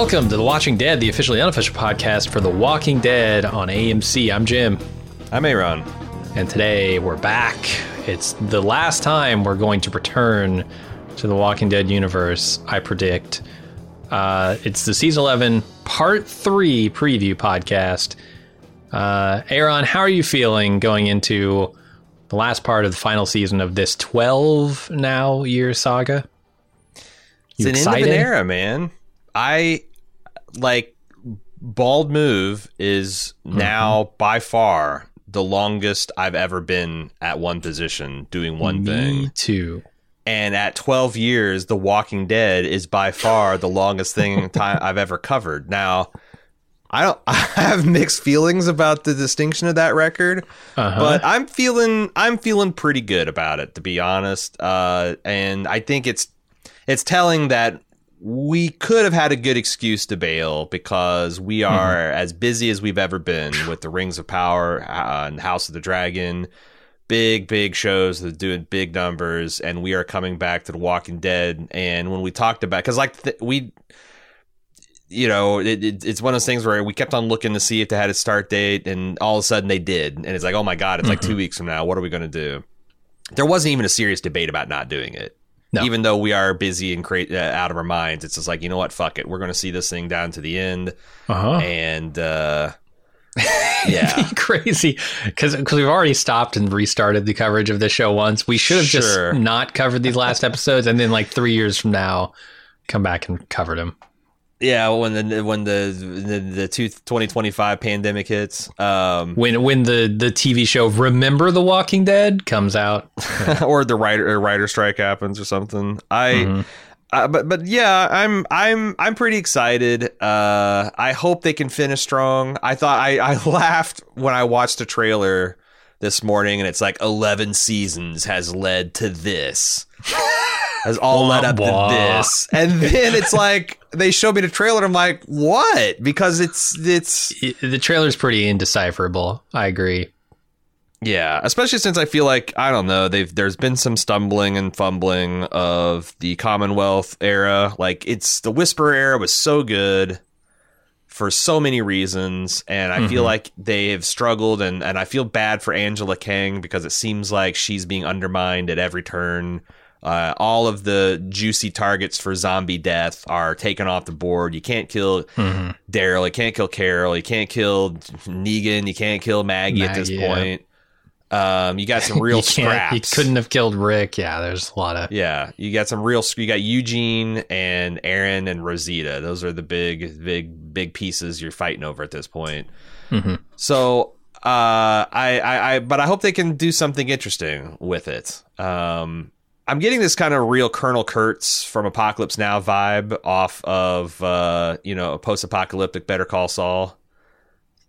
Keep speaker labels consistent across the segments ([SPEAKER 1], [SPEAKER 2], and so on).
[SPEAKER 1] Welcome to The Watching Dead, the officially unofficial podcast for The Walking Dead on AMC. I'm Jim,
[SPEAKER 2] I'm Aaron.
[SPEAKER 1] and today we're back. It's the last time we're going to return to The Walking Dead universe, I predict. Uh, it's the season 11, part three preview podcast. Uh, Aaron, how are you feeling going into the last part of the final season of this 12 now year saga?
[SPEAKER 2] It's an end of an era, man. I like bald move is now by far the longest I've ever been at one position doing one
[SPEAKER 1] Me
[SPEAKER 2] thing.
[SPEAKER 1] too.
[SPEAKER 2] And at 12 years, The Walking Dead is by far the longest thing time I've ever covered. Now, I don't I have mixed feelings about the distinction of that record,
[SPEAKER 1] Uh-huh.
[SPEAKER 2] but I'm feeling I'm feeling pretty good about it to be honest. Uh, and I think it's it's telling that we could have had a good excuse to bail because we are as busy as we've ever been with the Rings of Power uh, and House of the Dragon, big big shows that are doing big numbers, and we are coming back to The Walking Dead. And when we talked about, because like th- we you know, it, it, it's one of those things where we kept on looking to see if they had a start date, and all of a sudden they did, and it's like, oh my god, it's like two weeks from now. What are we going to do? There wasn't even a serious debate about not doing it,
[SPEAKER 1] No.
[SPEAKER 2] even though we are busy and cra- uh, out of our minds. It's just like, you know what, fuck it, we're going to see this thing down to the end,
[SPEAKER 1] Uh-huh.
[SPEAKER 2] and uh, yeah,
[SPEAKER 1] crazy because we've already stopped and restarted the coverage of this show once. We should have
[SPEAKER 2] Sure.
[SPEAKER 1] just not covered these last episodes, and then like three years from now, come back and covered them.
[SPEAKER 2] Yeah. When the when the the, the two, 2025 pandemic hits, um,
[SPEAKER 1] When when the the TV show Remember the Walking Dead comes out,
[SPEAKER 2] or the writer or writer strike happens or something. I.
[SPEAKER 1] Mhm.
[SPEAKER 2] Uh, but but yeah, I'm I'm I'm pretty excited. Uh, I hope they can finish strong. I thought I, I laughed when I watched the trailer this morning, and it's like eleven seasons has led to this, has all led up
[SPEAKER 1] Wah,
[SPEAKER 2] to this, and then it's like they show me the trailer, and I'm like, what? Because it's it's
[SPEAKER 1] It- the trailer's pretty indecipherable. I agree.
[SPEAKER 2] Yeah, especially since I feel like I don't know, they've there's been some stumbling and fumbling of the Commonwealth era. Like it's the Whisper era was so good for so many reasons, and I feel
[SPEAKER 1] Mhm.
[SPEAKER 2] like they have struggled, and and I feel bad for Angela Kang because it seems like she's being undermined at every turn. Uh, all of the juicy targets for zombie death are taken off the board. You can't kill
[SPEAKER 1] Mhm.
[SPEAKER 2] Daryl. You can't kill Carol. You can't kill Negan. You can't kill Maggie, at this
[SPEAKER 1] Maggie,
[SPEAKER 2] point. Um, you got some real
[SPEAKER 1] you
[SPEAKER 2] scraps.
[SPEAKER 1] You couldn't have killed Rick. Yeah, there's a lot of
[SPEAKER 2] Yeah, you got some real. You got Eugene and Aaron and Rosita. Those are the big, big, big pieces you're fighting over at this point.
[SPEAKER 1] Mhm.
[SPEAKER 2] So, uh, I, I, I, but I hope they can do something interesting with it. Um, I'm getting this kind of real Colonel Kurtz from Apocalypse Now vibe off of, uh, you know, a post-apocalyptic Better Call Saul.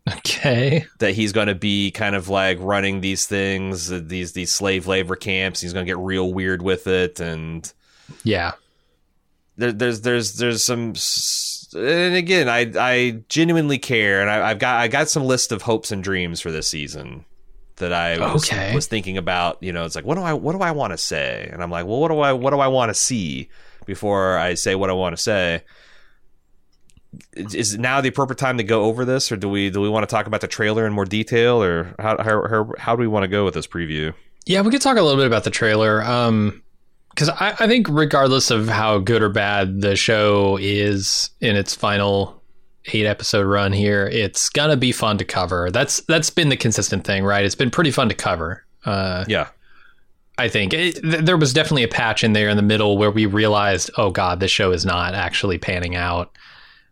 [SPEAKER 1] okay.
[SPEAKER 2] that he's going to be kind of like running these things, uh, these these slave labor camps. He's going to get real weird with it, and
[SPEAKER 1] Yeah.
[SPEAKER 2] there, there's there's there's some. And again, I I genuinely care, and I, I've got I got some list of hopes and dreams for this season that I was,
[SPEAKER 1] Okay.
[SPEAKER 2] was thinking about. You know, it's like what do I what do I want to say, and I'm like, well, what do I what do I want to see before I say what I want to say. Is now the appropriate time to go over this, or do we do we want to talk about the trailer in more detail, or how how how, how do we want to go with this preview?
[SPEAKER 1] Yeah, we could talk a little bit about the trailer. Um, because I, I think regardless of how good or bad the show is in its final eight episode run here, it's gonna be fun to cover. That's that's been the consistent thing, right? It's been pretty fun to cover. Uh,
[SPEAKER 2] Yeah,
[SPEAKER 1] I think it, th- there was definitely a patch in there in the middle where we realized, oh god, this show is not actually panning out,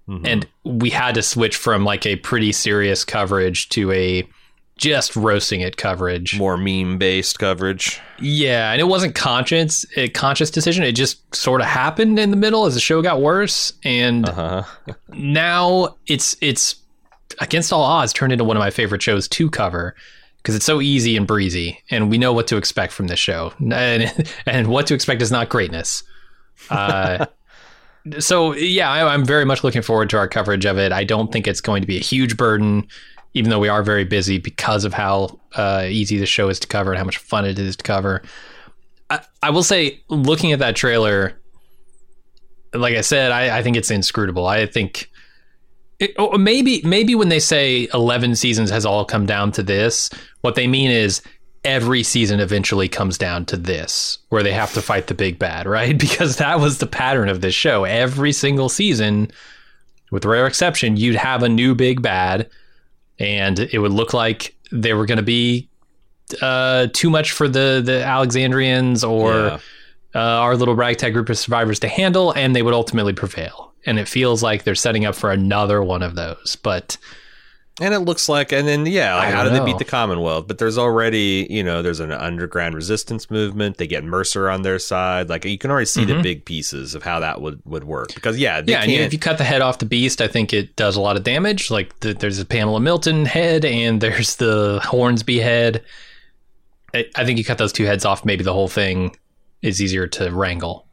[SPEAKER 2] Mhm.
[SPEAKER 1] and we had to switch from like a pretty serious coverage to a just roasting it coverage.
[SPEAKER 2] more meme based coverage.
[SPEAKER 1] Yeah, and it wasn't conscious a conscious decision. It just sort of happened in the middle as the show got worse, and
[SPEAKER 2] Uh huh.
[SPEAKER 1] now it's it's against all odds turned into one of my favorite shows to cover because it's so easy and breezy, and we know what to expect from this show, and and what to expect is not greatness. Uh, so yeah, I, I'm very much looking forward to our coverage of it. I don't think it's going to be a huge burden. Even though we are very busy because of how uh, easy the show is to cover and how much fun it is to cover. I, I will say, looking at that trailer, like I said, I, I think it's inscrutable. I think it, oh, maybe maybe when they say eleven seasons has all come down to this, what they mean is every season eventually comes down to this, where they have to fight the big bad, right? Because that was the pattern of this show. Every single season, with rare exception, you'd have a new big bad, and it would look like they were going to be uh, too much for the the Alexandrians or
[SPEAKER 2] Yeah.
[SPEAKER 1] uh, our little ragtag group of survivors to handle, and they would ultimately prevail. And it feels like they're setting up for another one of those. But
[SPEAKER 2] And it looks like, and then yeah, like how do they beat the Commonwealth? But there's already, you know, there's an underground resistance movement. They get Mercer on their side. Like you can already see the big pieces of how that would would work. Because yeah, they
[SPEAKER 1] Mm-hmm. yeah, and if you cut the head off the beast, I think it does a lot of damage. Like the, there's a Pamela Milton head, and there's the Hornsby head. I, I think you cut those two heads off, maybe the whole thing is easier to wrangle.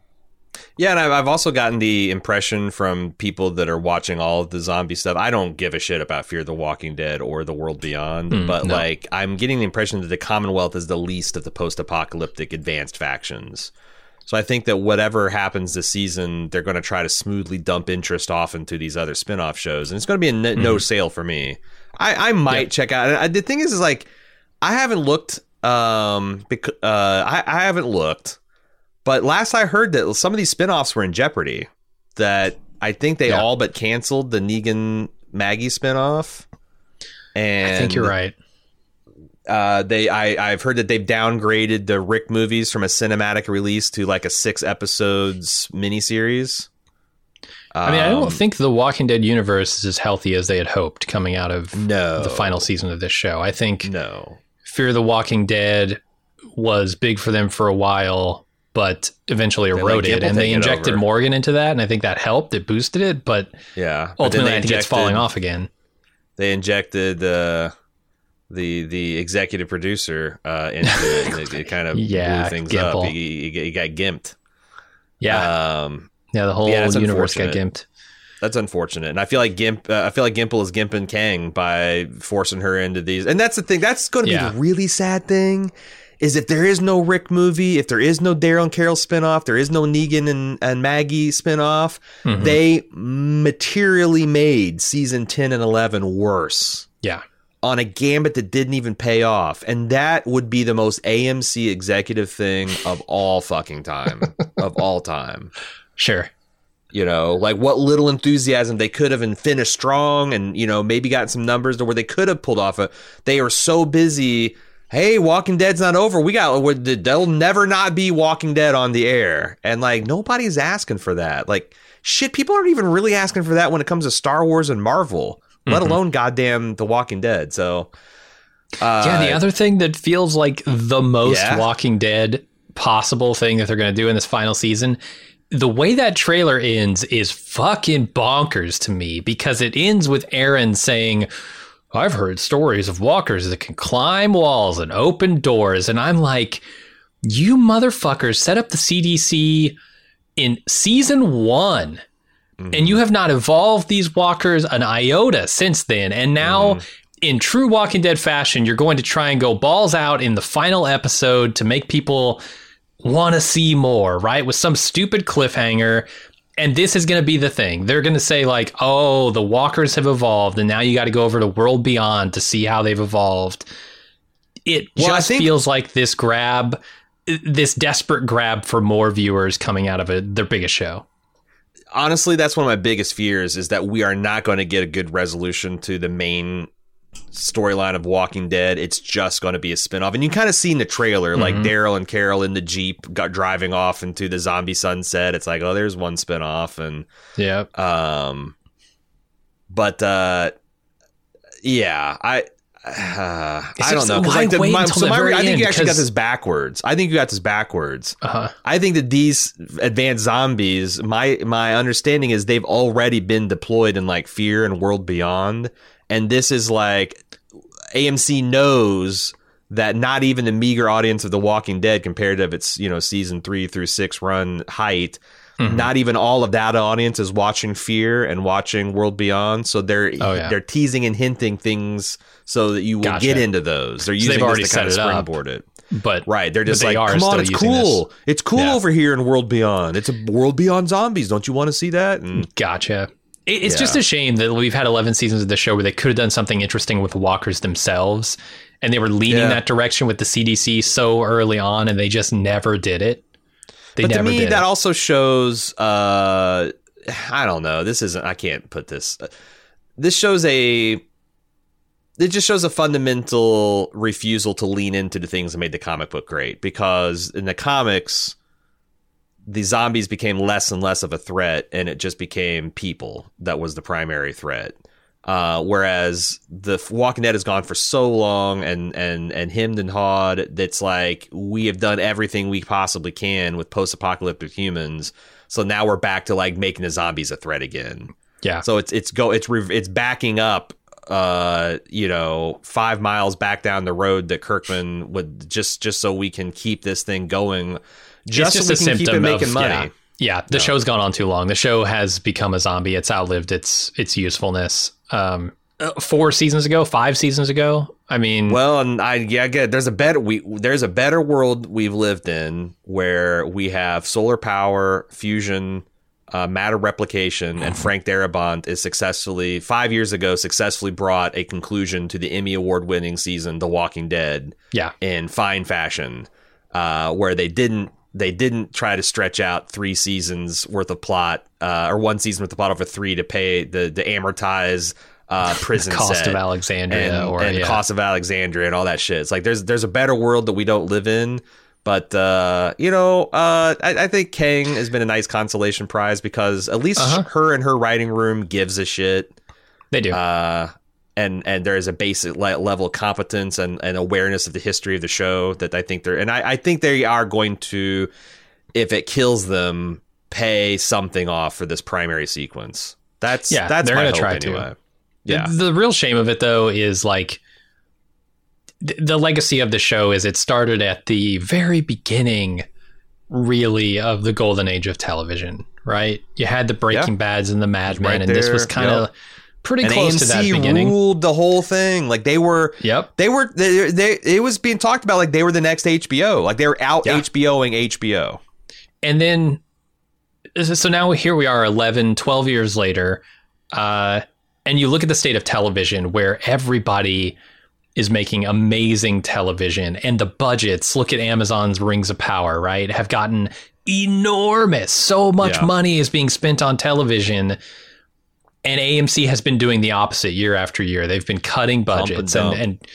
[SPEAKER 2] Yeah, and I've, I've also gotten the impression from people that are watching all of the zombie stuff. I don't give a shit about Fear the Walking Dead or The World Beyond,
[SPEAKER 1] Mm,
[SPEAKER 2] but
[SPEAKER 1] no.
[SPEAKER 2] like I'm getting the impression that the Commonwealth is the least of the post-apocalyptic advanced factions. So I think that whatever happens this season, they're going to try to smoothly dump interest off into these other spin-off shows, and it's going to be a n-
[SPEAKER 1] Mm-hmm.
[SPEAKER 2] no sale for me. I, I might check out. I, the thing is, is like I haven't looked. Um, bec- uh, I, I haven't looked. But last I heard that some of these spin-offs were in jeopardy. That I think they
[SPEAKER 1] Yeah.
[SPEAKER 2] all but canceled the Negan Maggie spin-off. And
[SPEAKER 1] I think you're right.
[SPEAKER 2] Uh, they I I've heard that they've downgraded the Rick movies from a cinematic release to like a six episodes miniseries.
[SPEAKER 1] I mean, I
[SPEAKER 2] Um,
[SPEAKER 1] don't think the Walking Dead universe is as healthy as they had hoped coming out of
[SPEAKER 2] no
[SPEAKER 1] the final season of this show. I think
[SPEAKER 2] No,
[SPEAKER 1] Fear the Walking Dead was big for them for a while, but eventually
[SPEAKER 2] let
[SPEAKER 1] eroded,
[SPEAKER 2] Gimple
[SPEAKER 1] and they injected. Morgan into that, and I think that helped. It boosted it, but
[SPEAKER 2] yeah.
[SPEAKER 1] Ultimately,
[SPEAKER 2] they
[SPEAKER 1] I think it's falling off again.
[SPEAKER 2] They injected uh, the the executive producer uh, into it. and it, it kind of
[SPEAKER 1] Yeah,
[SPEAKER 2] blew things
[SPEAKER 1] Gimple.
[SPEAKER 2] up. He, he, he got gimped.
[SPEAKER 1] Yeah,
[SPEAKER 2] Um,
[SPEAKER 1] yeah, the whole
[SPEAKER 2] yeah,
[SPEAKER 1] universe got gimped.
[SPEAKER 2] That's unfortunate, and I feel like Gimp. Uh, I feel like Gimple is gimping Kang by forcing her into these, and that's the thing. That's going to
[SPEAKER 1] Yeah.
[SPEAKER 2] be the really sad thing. Is if there is no Rick movie, if there is no Daryl and Carol spinoff, there is no Negan and, and Maggie spinoff,
[SPEAKER 1] Mhm.
[SPEAKER 2] they materially made season 10 and 11 worse
[SPEAKER 1] Yeah,
[SPEAKER 2] on a gambit that didn't even pay off. And that would be the most AMC executive thing of all fucking time. of all time.
[SPEAKER 1] sure.
[SPEAKER 2] You know, like what little enthusiasm they could have and finished strong and, you know, maybe got some numbers to where they could have pulled off a. They are so busy. Hey, Walking Dead's not over. We got, there'll never not be Walking Dead on the air. And like, nobody's asking for that. Like, shit, people aren't even really asking for that when it comes to Star Wars and Marvel, let
[SPEAKER 1] Mhm.
[SPEAKER 2] alone goddamn The Walking Dead. So, uh,
[SPEAKER 1] yeah, the other thing that feels like the most
[SPEAKER 2] Yeah.
[SPEAKER 1] Walking Dead possible thing that they're going to do in this final season, the way that trailer ends is fucking bonkers to me because it ends with Aaron saying, I've heard stories of walkers that can climb walls and open doors. And I'm like, you motherfuckers set up the CDC in season one and mm-hmm. you have not evolved these walkers an iota since then. And now, mm-hmm. in true Walking Dead fashion, you're going to try and go balls out in the final episode to make people want to see more, right? With some stupid cliffhanger. And this is going to be the thing. They're going to say, like, oh, the walkers have evolved, and now you got to go over to World Beyond to see how they've evolved. It
[SPEAKER 2] Well,
[SPEAKER 1] just
[SPEAKER 2] think-
[SPEAKER 1] feels like this grab, this desperate grab for more viewers coming out of it, their biggest show.
[SPEAKER 2] honestly, that's one of my biggest fears is that we are not going to get a good resolution to the main storyline of Walking Dead. It's just going to be a spinoff. And you kind of see in the trailer, like
[SPEAKER 1] Mhm.
[SPEAKER 2] Daryl and Carol in the Jeep got driving off into the zombie sunset. It's like, oh, there's one spinoff. And,
[SPEAKER 1] Yeah.
[SPEAKER 2] um, but, uh, yeah, I, uh, I don't know. 'cause, like, the, my, so my, I think
[SPEAKER 1] end?
[SPEAKER 2] you actually got this backwards. I think you got this backwards.
[SPEAKER 1] Uh-huh.
[SPEAKER 2] I think that these advanced zombies, my my understanding is they've already been deployed in like Fear and World Beyond, and this is like AMC knows that not even the meager audience of The Walking Dead, compared to its you know season three through six run height,
[SPEAKER 1] Mm-hmm.
[SPEAKER 2] not even all of that audience is watching Fear and watching World Beyond. So they're
[SPEAKER 1] Oh, yeah.
[SPEAKER 2] they're teasing and hinting things so that you will
[SPEAKER 1] Gotcha.
[SPEAKER 2] get into those. They're
[SPEAKER 1] So
[SPEAKER 2] using
[SPEAKER 1] they've
[SPEAKER 2] this
[SPEAKER 1] already
[SPEAKER 2] to kind of
[SPEAKER 1] set it up.
[SPEAKER 2] springboard it.
[SPEAKER 1] But
[SPEAKER 2] Right. They're just
[SPEAKER 1] they
[SPEAKER 2] like, come on, it's cool.
[SPEAKER 1] this.
[SPEAKER 2] It's cool
[SPEAKER 1] Yeah.
[SPEAKER 2] over here in World Beyond. It's a World Beyond zombies. Don't you want to see that? And
[SPEAKER 1] Gotcha. It- It's
[SPEAKER 2] Yeah.
[SPEAKER 1] just a shame that we've had 11 seasons of the show where they could have done something interesting with walkers themselves, and they were leaning
[SPEAKER 2] Yeah.
[SPEAKER 1] that direction with the CDC so early on, and they just never did it. They
[SPEAKER 2] but to me, that
[SPEAKER 1] it.
[SPEAKER 2] also shows. Uh, I don't know. This isn't. I can't put this. This shows a. It just shows a fundamental refusal to lean into the things that made the comic book great. Because in the comics, the zombies became less and less of a threat, and it just became people that was the primary threat. Uh, whereas the Walking Dead has gone for so long and and and hemmed and hawed that's like we have done everything we possibly can with post-apocalyptic humans. So now we're back to like making the zombies a threat again.
[SPEAKER 1] yeah.
[SPEAKER 2] So it's it's go it's re- it's backing up. Uh, you know, five miles back down the road that Kirkman would just just so we can keep this thing going. Just,
[SPEAKER 1] it's
[SPEAKER 2] so we
[SPEAKER 1] a
[SPEAKER 2] can keep it making
[SPEAKER 1] of
[SPEAKER 2] money.
[SPEAKER 1] yeah. Yeah, the show's gone on too long. The show has become a zombie. It's outlived its its usefulness. Um, uh, four seasons ago, five seasons ago. I mean,
[SPEAKER 2] Well, and I yeah, good. There's a better we there's a better world we've lived in where we have solar power, fusion, uh, matter replication, and Frank Darabont is successfully five years ago successfully brought a conclusion to the Emmy award winning season, The Walking Dead,
[SPEAKER 1] yeah,
[SPEAKER 2] in fine fashion, uh, where they didn't they didn't try to stretch out three seasons worth of plot uh, or one season worth of plot over three to pay the the amortize uh, prison
[SPEAKER 1] cost
[SPEAKER 2] set
[SPEAKER 1] of Alexandria
[SPEAKER 2] and,
[SPEAKER 1] or
[SPEAKER 2] and
[SPEAKER 1] yeah.
[SPEAKER 2] cost of Alexandria and all that shit. It's like there's there's a better world that we don't live in. But uh, you know, uh, I, I think Kang has been a nice consolation prize because at least
[SPEAKER 1] Uh-huh.
[SPEAKER 2] her and her writing room gives a shit,
[SPEAKER 1] they do.
[SPEAKER 2] uh, and and there is a basic le- level of competence and, and awareness of the history of the show that I think they're and I, I think they are going to, if it kills them, pay something off for this primary sequence. That's
[SPEAKER 1] Yeah,
[SPEAKER 2] that's
[SPEAKER 1] they're
[SPEAKER 2] my
[SPEAKER 1] gonna try to.
[SPEAKER 2] anyway.
[SPEAKER 1] The-
[SPEAKER 2] Yeah.
[SPEAKER 1] The, real shame of it, though, is like th- the legacy of the show is it started at the very beginning, really, of the golden age of television. Right? You had the Breaking Bads and the Mad Men,
[SPEAKER 2] right
[SPEAKER 1] and this was kind of
[SPEAKER 2] yep.
[SPEAKER 1] Pretty
[SPEAKER 2] and
[SPEAKER 1] close to that beginning.
[SPEAKER 2] ruled the whole thing. Like they were,
[SPEAKER 1] Yep.
[SPEAKER 2] they were, they, they, it was being talked about like they were the next HBO. Like they were out
[SPEAKER 1] Yeah.
[SPEAKER 2] HBOing HBO.
[SPEAKER 1] and then so now here we are 11 12 years later uh, and you look at the state of television where everybody is making amazing television and the budgets look at amazon's rings of power right have gotten enormous so much
[SPEAKER 2] Yeah.
[SPEAKER 1] money is being spent on television and amc has been doing the opposite year after year they've been cutting budgets and, and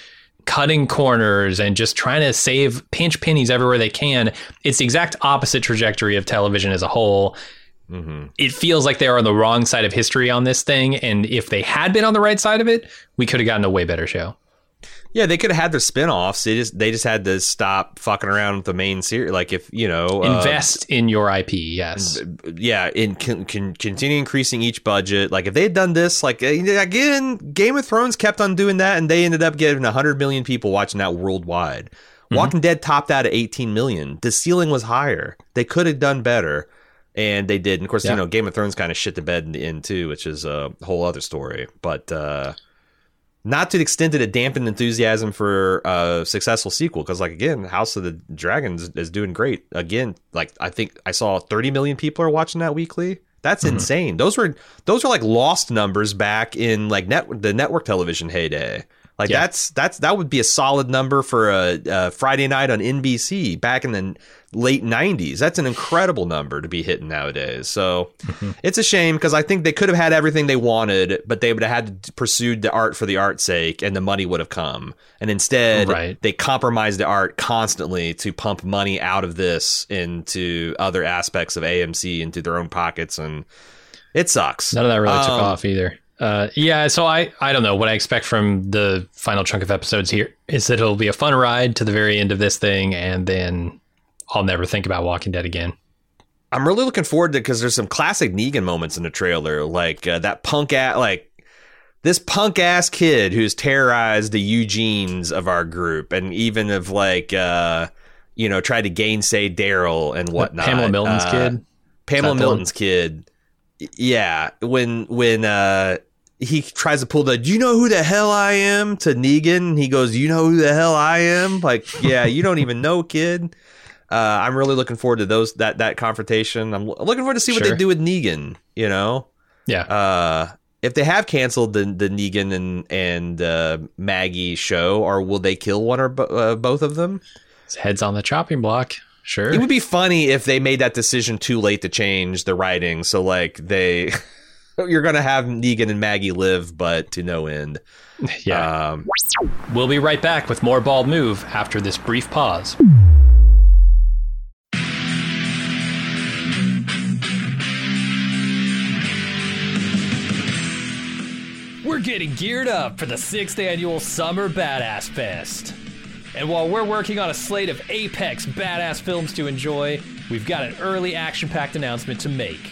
[SPEAKER 1] cutting corners and just trying to save pinch pennies everywhere they can. It's the exact opposite trajectory of television as a whole.
[SPEAKER 2] Mm-hmm.
[SPEAKER 1] It feels like they are on the wrong side of history on this thing. And if they had been on the right side of it, we could have gotten a way better show.
[SPEAKER 2] Yeah, they could have had their spin-offs. They just they just had to stop fucking around with the main series. Like if you know, uh,
[SPEAKER 1] Invest in your IP. Yes.
[SPEAKER 2] yeah, in con, con, continue increasing each budget. Like if they had done this, like uh, again, Game of Thrones kept on doing that, and they ended up getting hundred million people watching that worldwide. Walking Dead topped out at eighteen million. The ceiling was higher. They could have done better, and they did. And of course,
[SPEAKER 1] Yeah.
[SPEAKER 2] you know, Game of Thrones kind of shit the bed in the end too, which is a whole other story. But uh, not to the extent that it dampened enthusiasm for a successful sequel. Because, like again, House of the Dragons is doing great. Again, like I think I saw 30 million people are watching that weekly. That's
[SPEAKER 1] Mm-hmm.
[SPEAKER 2] insane. Those were those were like lost numbers back in like net the network television heyday. Like
[SPEAKER 1] Yeah.
[SPEAKER 2] that's that's that would be a solid number for a, a Friday night on NBC back in the late 90s. That's an incredible number to be hitting nowadays. So
[SPEAKER 1] Mm-hmm.
[SPEAKER 2] it's a shame because I think they could have had everything they wanted, but they would have had to pursue the art for the art's sake, and the money would have come. And instead,
[SPEAKER 1] Right.
[SPEAKER 2] they compromised the art constantly to pump money out of this into other aspects of AMC into their own pockets, and it sucks.
[SPEAKER 1] None of that really took
[SPEAKER 2] Um,
[SPEAKER 1] off either. Uh, yeah, so I, I don't know what I expect from the final chunk of episodes here is that it'll be a fun ride to the very end of this thing, and then I'll never think about Walking Dead again.
[SPEAKER 2] I'm really looking forward to because there's some classic Negan moments in the trailer, like uh, that punk ass, like this punk ass kid who's terrorized the Eugenes of our group, and even of like uh, you know tried to gainsay Daryl and whatnot.
[SPEAKER 1] Pamela Milton's
[SPEAKER 2] Uh,
[SPEAKER 1] kid.
[SPEAKER 2] Pamela
[SPEAKER 1] that the one?
[SPEAKER 2] Milton's kid. Yeah, when when uh he tries to pull the "Do you know who the hell I am?" to Negan, he goes, "You know who the hell I am?" Like, yeah, you don't even know, kid. Uh, I'm really looking forward to those that that confrontation. I'm looking forward to see what
[SPEAKER 1] Sure.
[SPEAKER 2] they do with Negan. You know,
[SPEAKER 1] Yeah.
[SPEAKER 2] uh, if they have canceled the the Negan and and uh, Maggie show, or will they kill one or bo- uh, both of them?
[SPEAKER 1] His head's on the chopping block. Sure.
[SPEAKER 2] It would be funny if they made that decision too late to change the writing. So like they, you're gonna have Negan and Maggie live, but to no end.
[SPEAKER 1] yeah.
[SPEAKER 2] Um,
[SPEAKER 1] we'll be right back with more Bald Move after this brief pause. We're getting geared up for the sixth annual Summer Badass Fest. And while we're working on a slate of apex badass films to enjoy, we've got an early action packed announcement to make.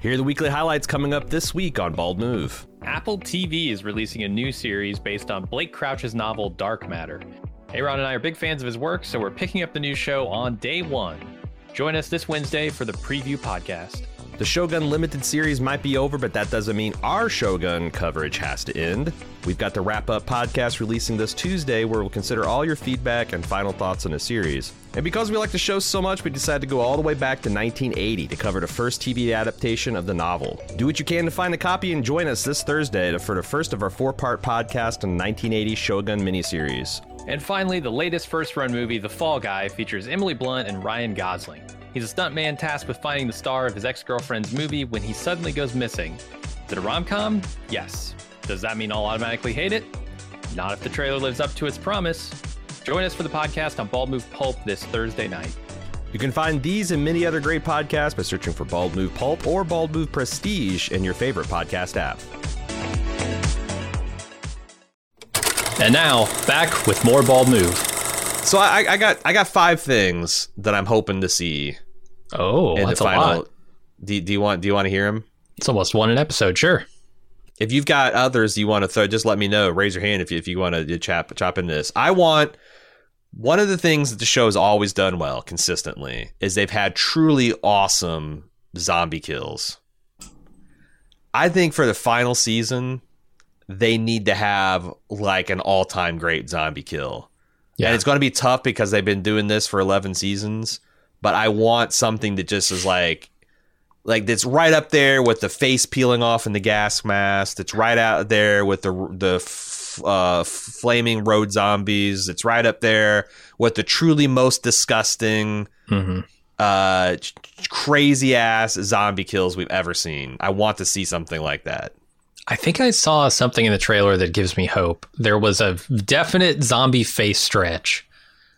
[SPEAKER 2] Here are the weekly highlights coming up this week on Bald Move.
[SPEAKER 1] Apple TV is releasing a new series based on Blake Crouch's novel Dark Matter. Aaron and I are big fans of his work, so we're picking up the new show on day one. Join us this Wednesday for the preview podcast.
[SPEAKER 2] The Shogun Limited series might be over, but that doesn't mean our Shogun coverage has to end. We've got the wrap up podcast releasing this Tuesday where we'll consider all your feedback and final thoughts on the series. And because we like the show so much, we decided to go all the way back to 1980 to cover the first TV adaptation of the novel. Do what you can to find a copy and join us this Thursday for the first of our four part podcast on the 1980 Shogun miniseries.
[SPEAKER 1] And finally, the latest first run movie, The Fall Guy, features Emily Blunt and Ryan Gosling. He's a stuntman tasked with finding the star of his ex girlfriend's movie when he suddenly goes missing. Is it a rom com? Yes. Does that mean I'll automatically hate it? Not if the trailer lives up to its promise. Join us for the podcast on Bald Move Pulp this Thursday night.
[SPEAKER 2] You can find these and many other great podcasts by searching for Bald Move Pulp or Bald Move Prestige in your favorite podcast app.
[SPEAKER 1] And now, back with more Bald Move.
[SPEAKER 2] So I, I got I got five things that I'm hoping to see
[SPEAKER 1] Oh,
[SPEAKER 2] in
[SPEAKER 1] that's
[SPEAKER 2] the
[SPEAKER 1] a lot.
[SPEAKER 2] Do, do you want do you want to hear them?
[SPEAKER 1] It's almost one an episode, sure.
[SPEAKER 2] If you've got others you want to throw, just let me know. Raise your hand if you, if you want to uh, chop chop into this. I want one of the things that the show has always done well consistently is they've had truly awesome zombie kills. I think for the final season, they need to have like an all time great zombie kill.
[SPEAKER 1] Yeah.
[SPEAKER 2] And it's going to be tough because they've been doing this for 11 seasons, but I want something that just is like like that's right up there with the face peeling off in the gas mask. That's right out there with the the f- uh, flaming road zombies. It's right up there with the truly most disgusting
[SPEAKER 1] Mm-hmm.
[SPEAKER 2] uh crazy ass zombie kills we've ever seen. I want to see something like that.
[SPEAKER 1] I think I saw something in the trailer that gives me hope. There was a definite zombie face stretch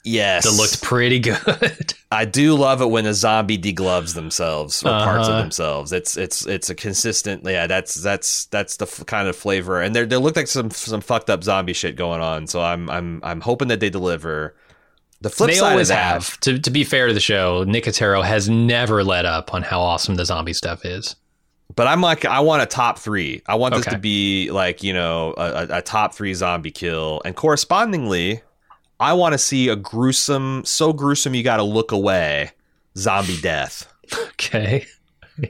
[SPEAKER 2] Yes,
[SPEAKER 1] that looked pretty good.
[SPEAKER 2] I do love it when a zombie degloves themselves or parts of
[SPEAKER 1] Uh-huh.
[SPEAKER 2] themselves. It's it's it's a consistent. Yeah, that's that's that's the f- kind of flavor, and there there looked like some some fucked up zombie shit going on. So I'm I'm I'm hoping that they deliver. The flip
[SPEAKER 1] they
[SPEAKER 2] side
[SPEAKER 1] always
[SPEAKER 2] that,
[SPEAKER 1] have. To, to be fair to the show, Nicotero has never let up on how awesome the zombie stuff is.
[SPEAKER 2] but I'm like I want a top three. I want this to be like you know a, a top three zombie kill, and correspondingly, I want to see a gruesome, so gruesome you got to look away, zombie death.
[SPEAKER 1] Okay.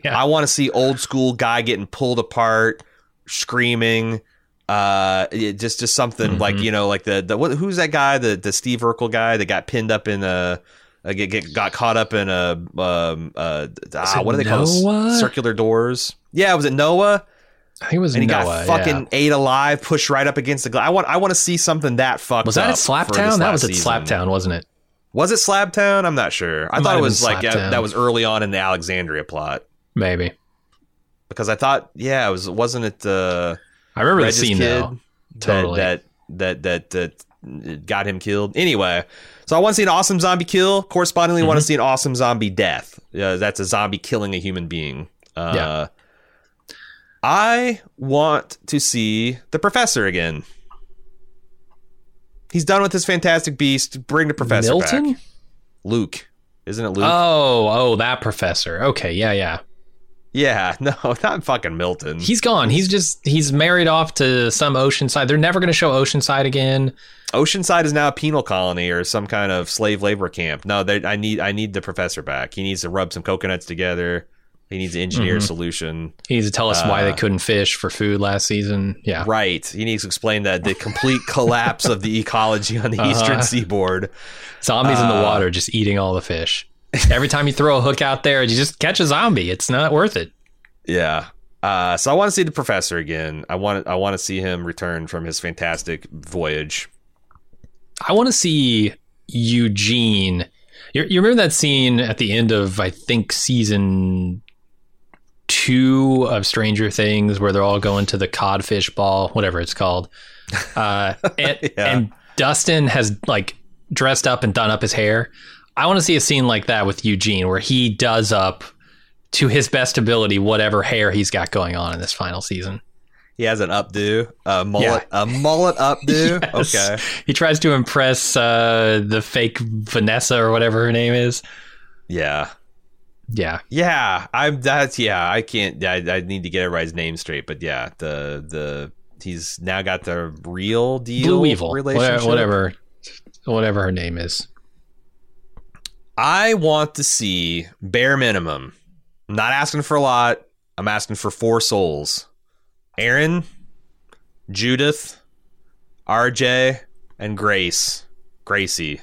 [SPEAKER 1] Yeah.
[SPEAKER 2] I want to see old school guy getting pulled apart, screaming. Uh, just just something like
[SPEAKER 1] Mhm.
[SPEAKER 2] you know, like the the what, who's that guy, the the Steve Urkel guy that got pinned up in a. Uh, get, get got caught up in a um uh ah, what do they call those? Circular doors? Yeah, was it Noah?
[SPEAKER 1] I think it was
[SPEAKER 2] And he
[SPEAKER 1] Noah.
[SPEAKER 2] got fucking
[SPEAKER 1] yeah.
[SPEAKER 2] ate alive, pushed right up against the glass. I want I want to see something that fucked
[SPEAKER 1] Was that at Slaptown? That was at
[SPEAKER 2] season.
[SPEAKER 1] Slaptown, wasn't it?
[SPEAKER 2] Was it Slabtown? I'm not sure. I
[SPEAKER 1] It
[SPEAKER 2] thought it was like uh,
[SPEAKER 1] Slaptown.
[SPEAKER 2] that was early on in the Alexandria plot.
[SPEAKER 1] Maybe.
[SPEAKER 2] because I thought, yeah, it was wasn't it the
[SPEAKER 1] I remember
[SPEAKER 2] Reg's
[SPEAKER 1] the scene
[SPEAKER 2] kid
[SPEAKER 1] though.
[SPEAKER 2] that,
[SPEAKER 1] Totally.
[SPEAKER 2] that that that that got him killed? Anyway, so I want to see an awesome zombie kill. Correspondingly,
[SPEAKER 1] Mm-hmm.
[SPEAKER 2] want to see an awesome zombie death. Uh, that's a zombie killing a human being. Uh,
[SPEAKER 1] Yeah.
[SPEAKER 2] I want to see the professor again. He's done with his Fantastic Beast. Bring the professor
[SPEAKER 1] Milton?
[SPEAKER 2] back. Luke, isn't it Luke?
[SPEAKER 1] Oh, oh, that professor. Okay, yeah, yeah.
[SPEAKER 2] yeah, no, not fucking Milton.
[SPEAKER 1] He's gone. He's just he's married off to some Oceanside. They're never going to show Oceanside again.
[SPEAKER 2] Oceanside is now a penal colony or some kind of slave labor camp. No, they, I need I need the professor back. He needs to rub some coconuts together. He needs to engineer a solution.
[SPEAKER 1] He needs to tell us why they
[SPEAKER 2] Uh,
[SPEAKER 1] couldn't fish for food last season. Yeah.
[SPEAKER 2] Right. He needs to explain that the complete collapse of the ecology on the
[SPEAKER 1] Uh-huh.
[SPEAKER 2] eastern seaboard.
[SPEAKER 1] Zombies in the
[SPEAKER 2] Uh,
[SPEAKER 1] water just eating all the fish. Every time you throw a hook out there, you just catch a zombie. It's not worth it.
[SPEAKER 2] Yeah. Uh, so I want to see the professor again. I want I want to see him return from his fantastic voyage.
[SPEAKER 1] I want to see Eugene. You, you remember that scene at the end of I think season two of Stranger Things where they're all going to the codfish ball, whatever it's called, uh, and,
[SPEAKER 2] Yeah.
[SPEAKER 1] and Dustin has like dressed up and done up his hair. I want to see a scene like that with Eugene where he does up to his best ability whatever hair he's got going on in this final season.
[SPEAKER 2] He has an updo, a mullet, a mullet updo.
[SPEAKER 1] Yes.
[SPEAKER 2] Okay.
[SPEAKER 1] He tries to impress uh, the fake Vanessa or whatever her name is.
[SPEAKER 2] Yeah.
[SPEAKER 1] Yeah.
[SPEAKER 2] Yeah, I'm. That's yeah. I can't. I, I need to get everybody's name straight. But yeah, the the he's now got the real deal
[SPEAKER 1] Blue Evil.
[SPEAKER 2] relationship.
[SPEAKER 1] Whatever, whatever her name is.
[SPEAKER 2] I want to see bare minimum. I'm not asking for a lot. I'm asking for four souls: Aaron, Judith, RJ, and Grace. Gracie.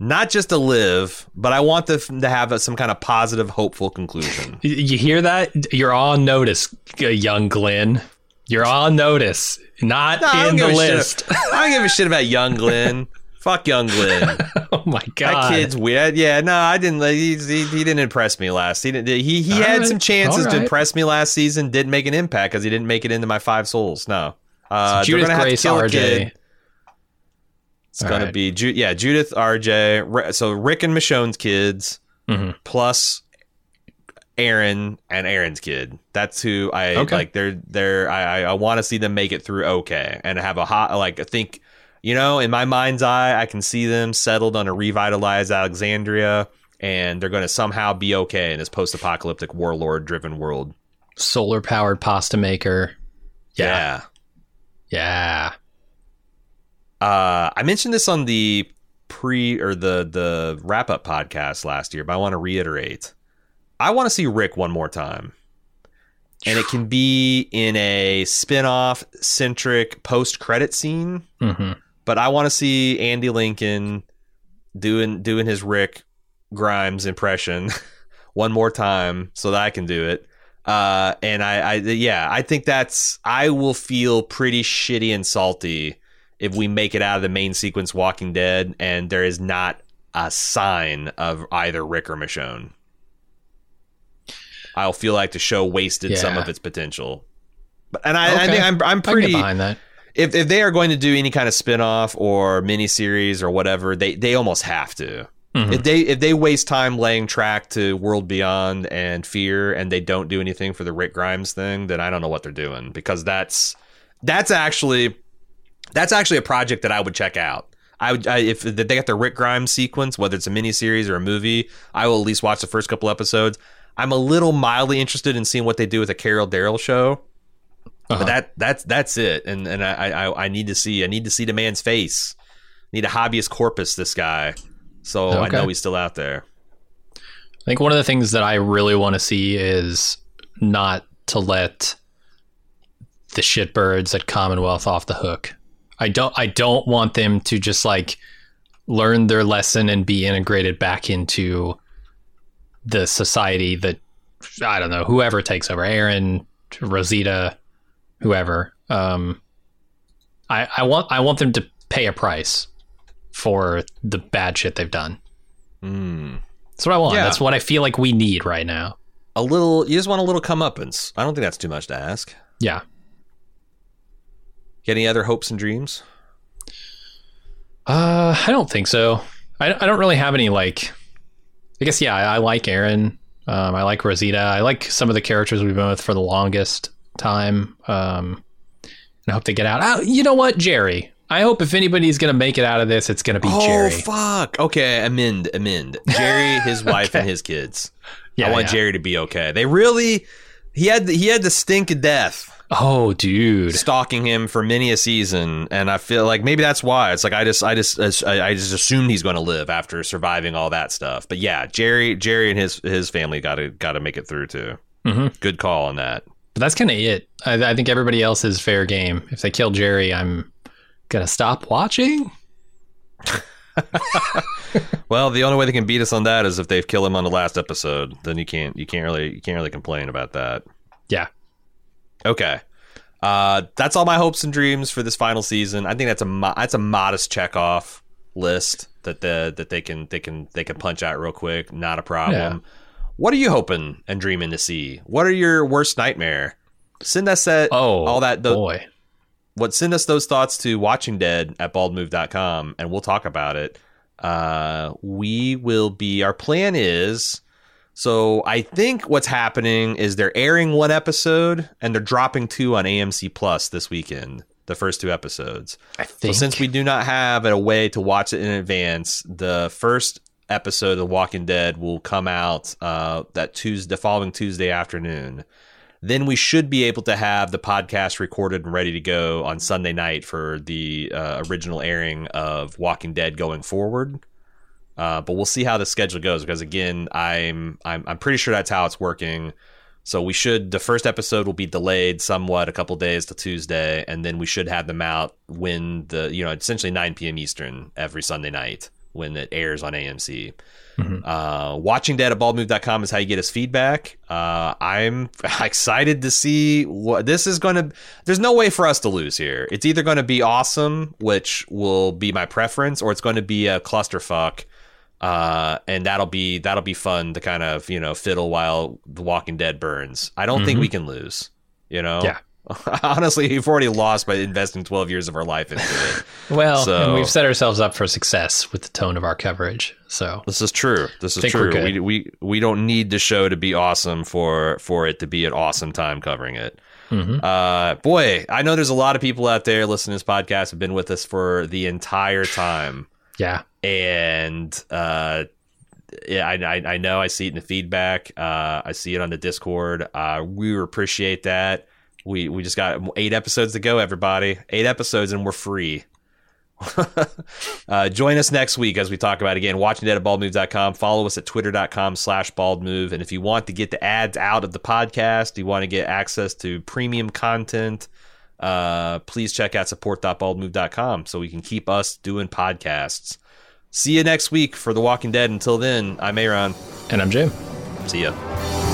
[SPEAKER 2] Not just to live, but I want them to have a, some kind of positive, hopeful conclusion.
[SPEAKER 1] You hear that? You're on notice, young Glenn. You're on notice. Not
[SPEAKER 2] No,
[SPEAKER 1] in the
[SPEAKER 2] give a shit
[SPEAKER 1] list.
[SPEAKER 2] I don't give a shit about young Glenn. Fuck young Glenn.
[SPEAKER 1] oh my god, That
[SPEAKER 2] kid's weird. Yeah, no, I didn't. He, he, he didn't impress me last. He didn't. He he
[SPEAKER 1] All
[SPEAKER 2] had
[SPEAKER 1] right,
[SPEAKER 2] some chances
[SPEAKER 1] all
[SPEAKER 2] to impress me last season. Didn't make an impact because he didn't make it into my five souls. No. Uh,
[SPEAKER 1] So
[SPEAKER 2] they're
[SPEAKER 1] Judith
[SPEAKER 2] gonna have to
[SPEAKER 1] Grace, RJ.
[SPEAKER 2] It's gonna
[SPEAKER 1] right.
[SPEAKER 2] be Ju- yeah Judith, RJ. So Rick and Michonne's kids
[SPEAKER 1] Mhm.
[SPEAKER 2] plus Aaron and Aaron's kid. That's who I
[SPEAKER 1] Okay.
[SPEAKER 2] like. They're they're I I, want to see them make it through okay and have a hot like I think you know in my mind's eye I can see them settled on a revitalized Alexandria and they're going to somehow be okay in this post-apocalyptic warlord driven world.
[SPEAKER 1] Solar powered pasta maker. Yeah.
[SPEAKER 2] yeah.
[SPEAKER 1] Yeah.
[SPEAKER 2] Uh, I mentioned this on the pre or the the wrap up podcast last year, but I want to reiterate. I want to see Rick one more time. And it can be in a spin-off centric post credit scene,
[SPEAKER 1] hmm
[SPEAKER 2] but I want to see Andy Lincoln doing doing his Rick Grimes impression one more time so that I can do it. Uh, and I, I, yeah, I think that's I will feel pretty shitty and salty if we make it out of the main sequence Walking Dead and there is not a sign of either Rick or Michonne. I'll feel like the show wasted some of its potential. But and I, I think I'm I'm
[SPEAKER 1] I can get
[SPEAKER 2] pretty
[SPEAKER 1] behind that.
[SPEAKER 3] if if they are going to do any kind of spin-off or miniseries or whatever, they they almost have to. Mm-hmm. If they if they waste time laying track to World Beyond and Fear and they don't do anything for the Rick Grimes thing, then I don't know what they're doing because that's that's actually that's actually a project that I would check out. I would I, if they got the Rick Grimes sequence, whether it's a miniseries or a movie, I will at least watch the first couple episodes. I'm a little mildly interested in seeing what they do with the Carol Daryl show,
[SPEAKER 1] Uh-huh.
[SPEAKER 3] but that that's that's it. And and I, I I need to see I need to see the man's face. I Need a habeas corpus this guy, so I know he's still out there.
[SPEAKER 1] I think one of the things that I really want to see is not to let the shitbirds at Commonwealth off the hook. I don't I don't want them to just like learn their lesson and be integrated back into the society that I don't know, whoever takes over, Aaron, Rosita, whoever. Um I, I want I want them to pay a price for the bad shit they've done.
[SPEAKER 3] Mm.
[SPEAKER 1] That's what I want.
[SPEAKER 3] Yeah.
[SPEAKER 1] That's what I feel like we need right now.
[SPEAKER 3] A little, you just want a little comeuppance. I don't think that's too much to ask.
[SPEAKER 1] Yeah.
[SPEAKER 3] Any other hopes and dreams?
[SPEAKER 1] Uh, I don't think so. I, I don't really have any like. I guess yeah. I, I like Aaron. Um, I like Rosita. I like some of the characters we've been with for the longest time. Um, and I hope they get out. Oh, you know what, Jerry? I hope if anybody's gonna make it out of this, it's gonna be
[SPEAKER 3] oh
[SPEAKER 1] Jerry.
[SPEAKER 3] fuck! Okay, amend, amend. Jerry, his wife, and his kids.
[SPEAKER 1] Yeah,
[SPEAKER 3] I want
[SPEAKER 1] yeah.
[SPEAKER 3] Jerry to be okay. They really, he had he had the stink of death
[SPEAKER 1] Oh, dude.
[SPEAKER 3] stalking him for many a season, and I feel like maybe that's why. It's like I just I just I I just assumed he's going to live after surviving all that stuff. But yeah, Jerry Jerry and his his family got to got to make it through too.
[SPEAKER 1] Mhm.
[SPEAKER 3] Good call on that.
[SPEAKER 1] But that's kind of it. I, I think everybody else is fair game. If they kill Jerry, I'm gonna stop watching.
[SPEAKER 3] Well, the only way they can beat us on that is if they've killed him on the last episode. Then you can't you can't really you can't really complain about that.
[SPEAKER 1] Yeah.
[SPEAKER 3] Okay. Uh, that's all my hopes and dreams for this final season. I think that's a mo- that's a modest check off list that the that they can they can they can punch out real quick. Not a problem. What are you hoping and dreaming to see? What are your worst nightmare? Send us that
[SPEAKER 1] Oh,
[SPEAKER 3] all that tho-
[SPEAKER 1] boy.
[SPEAKER 3] what send us those thoughts to watching dead at baldmove.com and we'll talk about it uh we will be our plan is so i think what's happening is they're airing one episode and they're dropping two on amc plus this weekend the first two episodes
[SPEAKER 1] I
[SPEAKER 3] so
[SPEAKER 1] think
[SPEAKER 3] since we do not have a way to watch it in advance, the first episode of The Walking Dead will come out uh, that Tuesday, the following Tuesday afternoon. Then we should be able to have the podcast recorded and ready to go on Sunday night for the uh, original airing of Walking Dead going forward. Uh, but we'll see how the schedule goes because again, I'm I'm I'm pretty sure that's how it's working. So we should the first episode will be delayed somewhat a couple days to Tuesday, and then we should have them out when the you know essentially 9 p.m. Eastern every Sunday night when it airs on AMC. Uh, watching dead at baldmove.com is how you get us feedback. Uh, I'm excited to see what this is going to. There's no way for us to lose here. It's either going to be awesome, which will be my preference, or it's going to be a clusterfuck uh, and that'll be that'll be fun to kind of you know fiddle while The Walking Dead burns. I don't think we can lose. You know,
[SPEAKER 1] Yeah.
[SPEAKER 3] Honestly, we've already lost by investing twelve years of our life into it.
[SPEAKER 1] Well,
[SPEAKER 3] So-
[SPEAKER 1] and we've set ourselves up for success with the tone of our coverage. So
[SPEAKER 3] this is true. This is true. We, we we don't need the show to be awesome for for it to be an awesome time covering it.
[SPEAKER 1] Mhm.
[SPEAKER 3] Uh, boy, I know there's a lot of people out there listening to this podcast have been with us for the entire time.
[SPEAKER 1] yeah,
[SPEAKER 3] and uh, yeah, I, I I know I see it in the feedback. Uh, I see it on the Discord. Uh, we appreciate that. We we just got eight episodes to go, everybody. Eight episodes, and we're free. uh, join us next week as we talk about again watching dead at baldmove.com. Follow us at twitter.com slash baldmove. And if you want to get the ads out of the podcast, you want to get access to premium content, uh, please check out support.baldmove.com so we can keep us doing podcasts. See you next week for The Walking Dead. Until then, I'm Aaron.
[SPEAKER 1] and I'm Jim.
[SPEAKER 3] See ya.